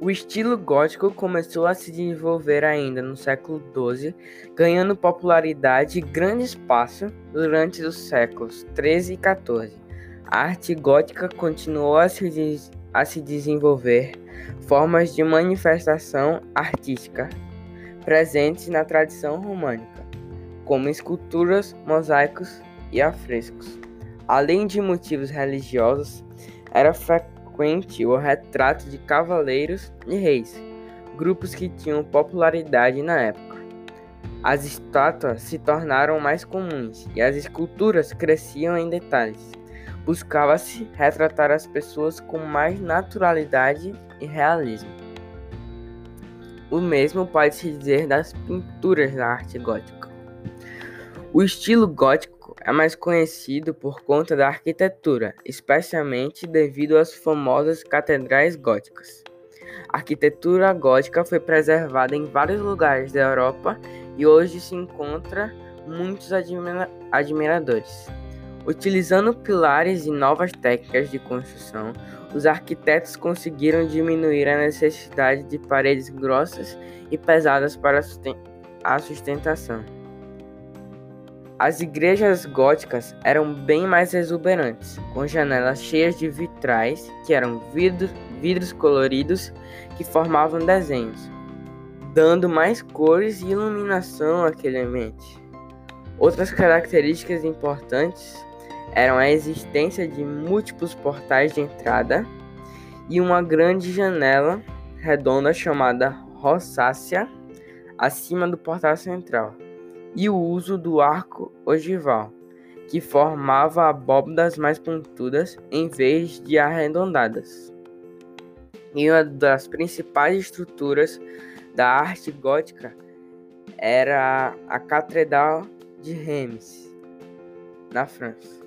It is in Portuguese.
O estilo gótico começou a se desenvolver ainda no século XII, ganhando popularidade e grande espaço durante os séculos XIII e XIV. A arte gótica continuou a se, a se desenvolver formas de manifestação artística presentes na tradição românica, como esculturas, mosaicos e afrescos. Além de motivos religiosos, era frequente o retrato de cavaleiros e reis, grupos que tinham popularidade na época. As estátuas se tornaram mais comuns e as esculturas cresciam em detalhes. Buscava-se retratar as pessoas com mais naturalidade e realismo. O mesmo pode-se dizer das pinturas da arte gótica. O estilo gótico é mais conhecido por conta da arquitetura, especialmente devido às famosas catedrais góticas. A arquitetura gótica foi preservada em vários lugares da Europa e hoje se encontra muitos admira admiradores. Utilizando pilares e novas técnicas de construção, os arquitetos conseguiram diminuir a necessidade de paredes grossas e pesadas para a sustentação. As igrejas góticas eram bem mais exuberantes, com janelas cheias de vitrais, que eram vidros, vidros coloridos que formavam desenhos, dando mais cores e iluminação àquele ambiente. Outras características importantes eram a existência de múltiplos portais de entrada e uma grande janela redonda chamada rosácea acima do portal central, e o uso do arco ogival, que formava abóbadas mais pontudas em vez de arredondadas. E uma das principais estruturas da arte gótica era a Catedral de Reims, na França.